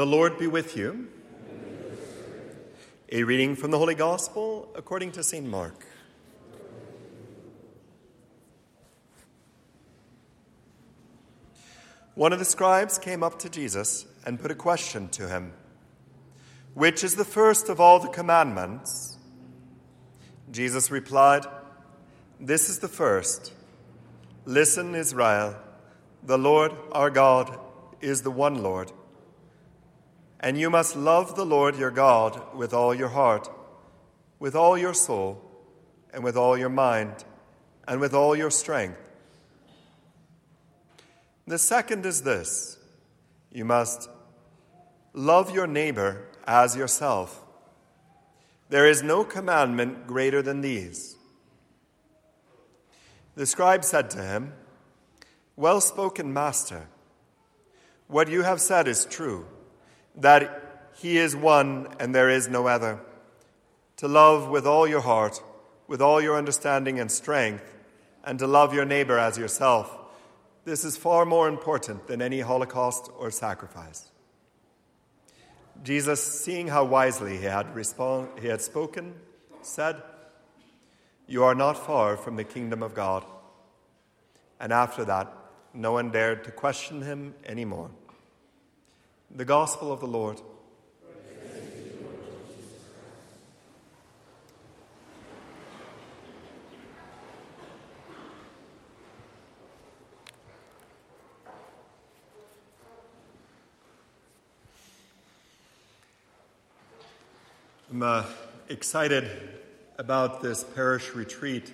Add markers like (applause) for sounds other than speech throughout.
The Lord be with you. A reading from the Holy Gospel according to St. Mark. One of the scribes came up to Jesus and put a question to him Which is the first of all the commandments? Jesus replied, This is the first. Listen, Israel, the Lord our God is the one Lord. And you must love the Lord your God with all your heart, with all your soul, and with all your mind, and with all your strength. The second is this you must love your neighbor as yourself. There is no commandment greater than these. The scribe said to him, Well spoken, Master. What you have said is true that He is one and there is no other. To love with all your heart, with all your understanding and strength, and to love your neighbor as yourself. This is far more important than any holocaust or sacrifice. Jesus, seeing how wisely he had, respond, he had spoken, said, You are not far from the kingdom of God. And after that, no one dared to question him anymore. The Gospel of the Lord. I'm uh, excited about this parish retreat.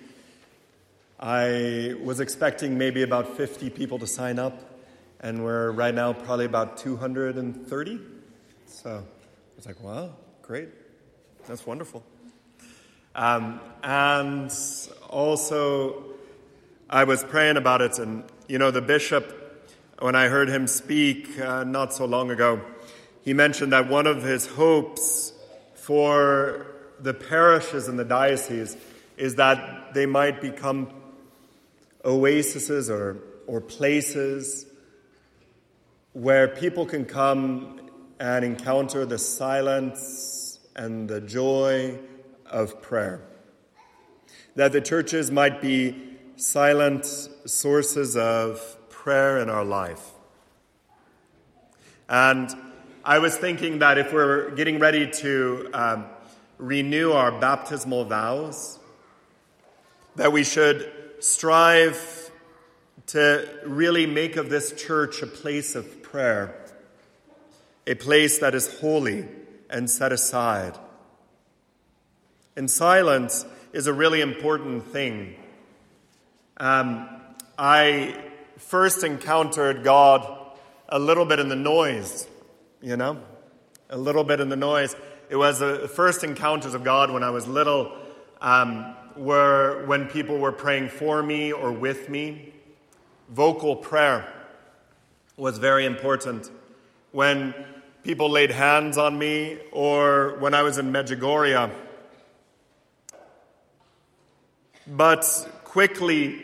I was expecting maybe about 50 people to sign up and we're right now probably about 230. So it's like, wow, great. That's wonderful. Um, and also, I was praying about it, and you know, the bishop, when I heard him speak uh, not so long ago, he mentioned that one of his hopes for the parishes in the diocese is that they might become oases or, or places where people can come and encounter the silence and the joy of prayer. That the churches might be silent sources of prayer in our life. And I was thinking that if we're getting ready to um, renew our baptismal vows, that we should strive to really make of this church a place of prayer, a place that is holy and set aside. And silence is a really important thing. Um, I first encountered God a little bit in the noise, you know, a little bit in the noise. It was the first encounters of God when I was little, um, were when people were praying for me or with me. Vocal prayer was very important. When people laid hands on me, or when I was in Medjugorje. But quickly,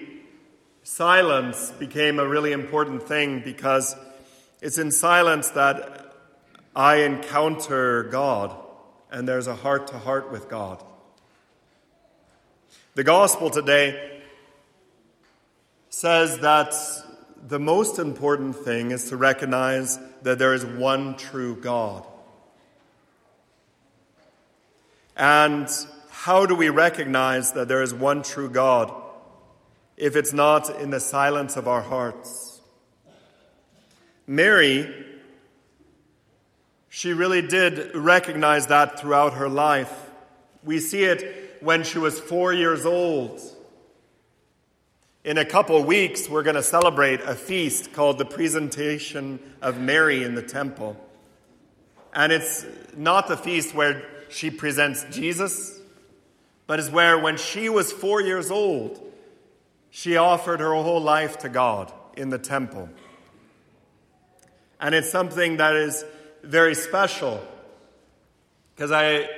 silence became a really important thing because it's in silence that I encounter God and there's a heart to heart with God. The gospel today says that the most important thing is to recognize that there is one true God. And how do we recognize that there is one true God if it's not in the silence of our hearts? Mary, she really did recognize that throughout her life. We see it when she was four years old. In a couple weeks, we're going to celebrate a feast called the Presentation of Mary in the Temple. And it's not the feast where she presents Jesus, but is where, when she was four years old, she offered her whole life to God in the temple. And it's something that is very special because I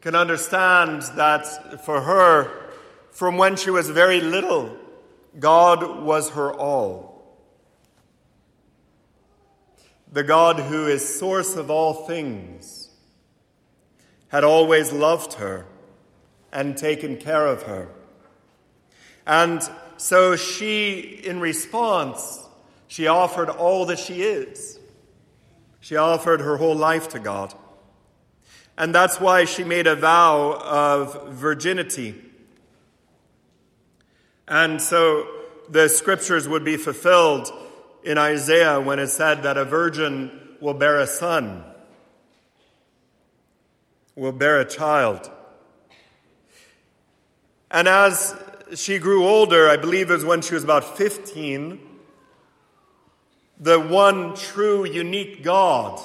can understand that for her, from when she was very little, God was her all. the God who is source of all things, had always loved her and taken care of her. And so she, in response, she offered all that she is. She offered her whole life to God. And that's why she made a vow of virginity. And so the scriptures would be fulfilled in Isaiah when it said that a virgin will bear a son, will bear a child. And as she grew older, I believe it was when she was about 15, the one true, unique God,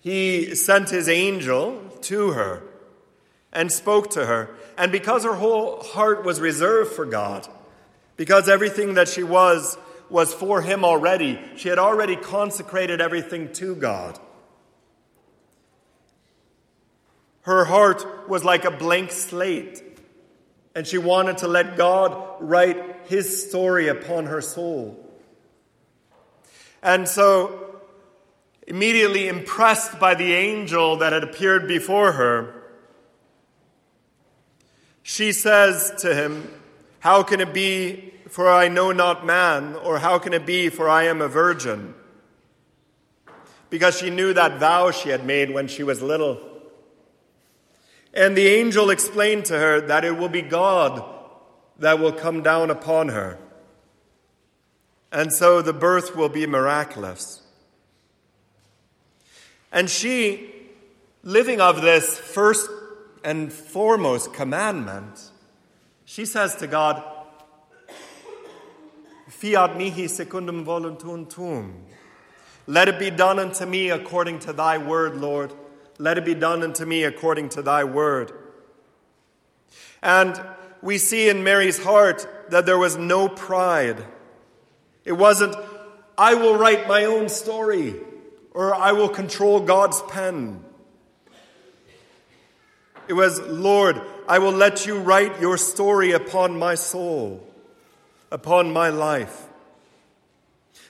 he sent his angel to her and spoke to her. And because her whole heart was reserved for God, because everything that she was was for him already, she had already consecrated everything to God. Her heart was like a blank slate, and she wanted to let God write his story upon her soul. And so, immediately impressed by the angel that had appeared before her, she says to him, How can it be, for I know not man, or how can it be, for I am a virgin? Because she knew that vow she had made when she was little. And the angel explained to her that it will be God that will come down upon her. And so the birth will be miraculous. And she, living of this first and foremost commandment, she says to God, Fiat mihi secundum voluntum tuum. Let it be done unto me according to thy word, Lord. Let it be done unto me according to thy word. And we see in Mary's heart that there was no pride. It wasn't, I will write my own story or I will control God's pen. It was, Lord, I will let you write your story upon my soul, upon my life.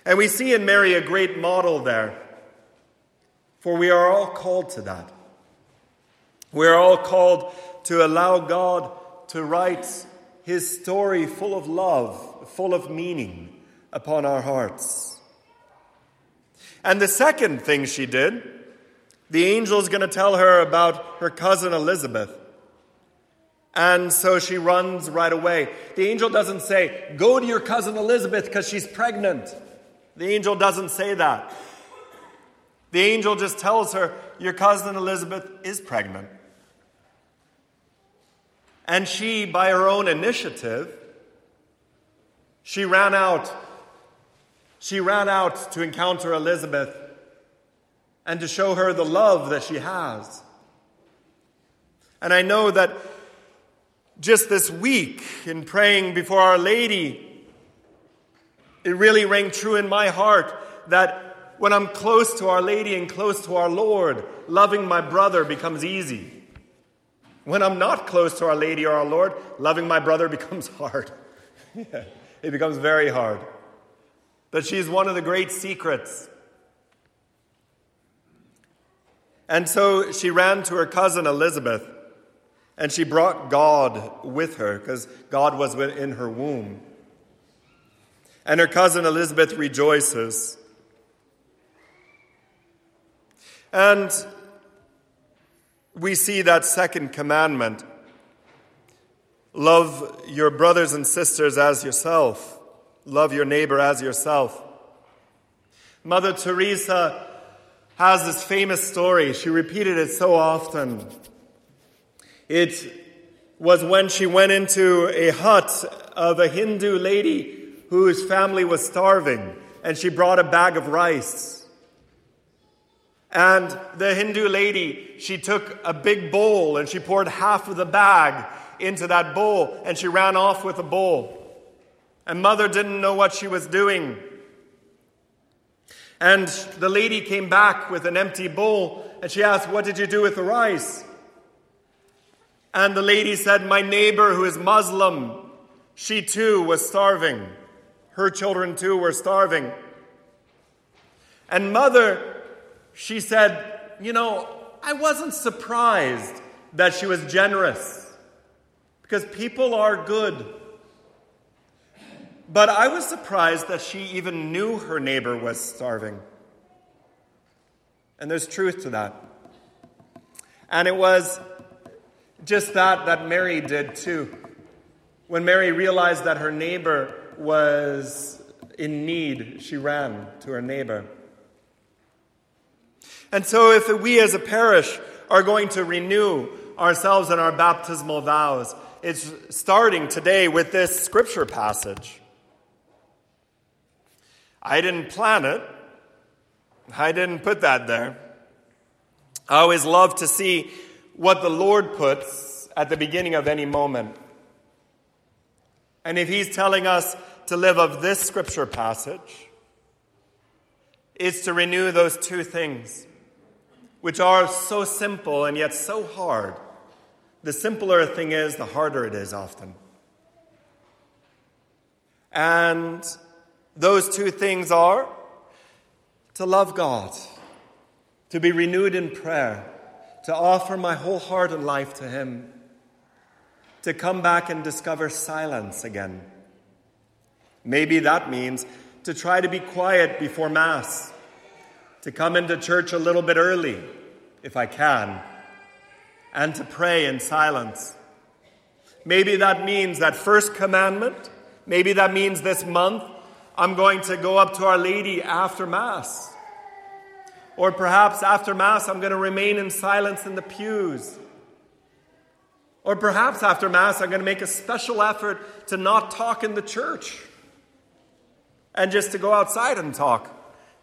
And we see in Mary a great model there, for we are all called to that. We are all called to allow God to write his story full of love, full of meaning upon our hearts. And the second thing she did the angel is going to tell her about her cousin Elizabeth. And so she runs right away. The angel doesn't say, Go to your cousin Elizabeth because she's pregnant. The angel doesn't say that. The angel just tells her, Your cousin Elizabeth is pregnant. And she, by her own initiative, she ran out. She ran out to encounter Elizabeth and to show her the love that she has. And I know that just this week, in praying before Our Lady, it really rang true in my heart that when I'm close to Our Lady and close to our Lord, loving my brother becomes easy. When I'm not close to Our Lady or our Lord, loving my brother (laughs) becomes hard. (laughs) it becomes very hard. But she's one of the great secrets And so she ran to her cousin Elizabeth and she brought God with her because God was in her womb. And her cousin Elizabeth rejoices. And we see that second commandment love your brothers and sisters as yourself, love your neighbor as yourself. Mother Teresa has this famous story. She repeated it so often. It was when she went into a hut of a Hindu lady whose family was starving, and she brought a bag of rice. And the Hindu lady, she took a big bowl and she poured half of the bag into that bowl, and she ran off with the bowl. And mother didn't know what she was doing. And the lady came back with an empty bowl and she asked, What did you do with the rice? And the lady said, My neighbor who is Muslim, she too was starving. Her children too were starving. And mother, she said, You know, I wasn't surprised that she was generous because people are good. But I was surprised that she even knew her neighbor was starving. And there's truth to that. And it was just that that Mary did too. When Mary realized that her neighbor was in need, she ran to her neighbor. And so, if we as a parish are going to renew ourselves in our baptismal vows, it's starting today with this scripture passage. I didn't plan it, I didn't put that there. I always love to see what the Lord puts at the beginning of any moment. And if He's telling us to live of this scripture passage, it's to renew those two things, which are so simple and yet so hard. The simpler a thing is, the harder it is often. And those two things are to love God, to be renewed in prayer, to offer my whole heart and life to Him, to come back and discover silence again. Maybe that means to try to be quiet before Mass, to come into church a little bit early, if I can and to pray in silence. Maybe that means that first commandment. Maybe that means this month I'm going to go up to Our Lady after Mass. Or perhaps after Mass I'm going to remain in silence in the pews. Or perhaps after Mass I'm going to make a special effort to not talk in the church and just to go outside and talk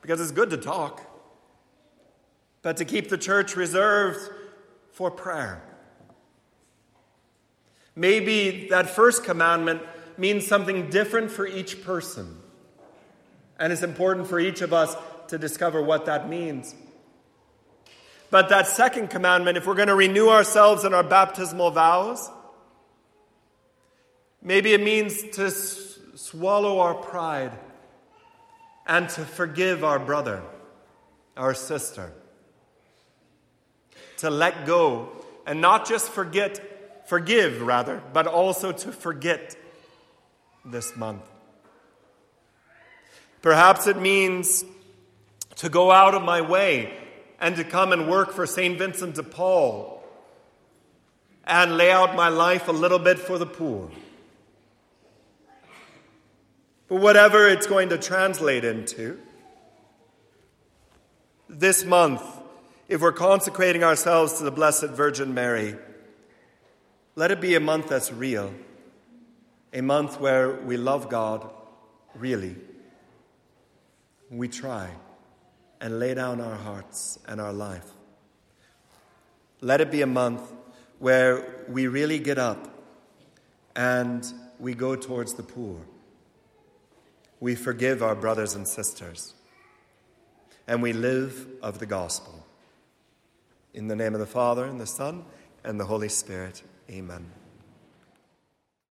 because it's good to talk. But to keep the church reserved for prayer. Maybe that first commandment means something different for each person. And it's important for each of us to discover what that means. But that second commandment, if we're going to renew ourselves in our baptismal vows, maybe it means to s- swallow our pride and to forgive our brother, our sister to let go and not just forget, forgive rather, but also to forget this month. Perhaps it means to go out of my way and to come and work for St. Vincent de Paul and lay out my life a little bit for the poor. But whatever it's going to translate into, this month, if we're consecrating ourselves to the Blessed Virgin Mary, let it be a month that's real, a month where we love God really. We try and lay down our hearts and our life. Let it be a month where we really get up and we go towards the poor. We forgive our brothers and sisters, and we live of the gospel. In the name of the Father, and the Son, and the Holy Spirit. Amen.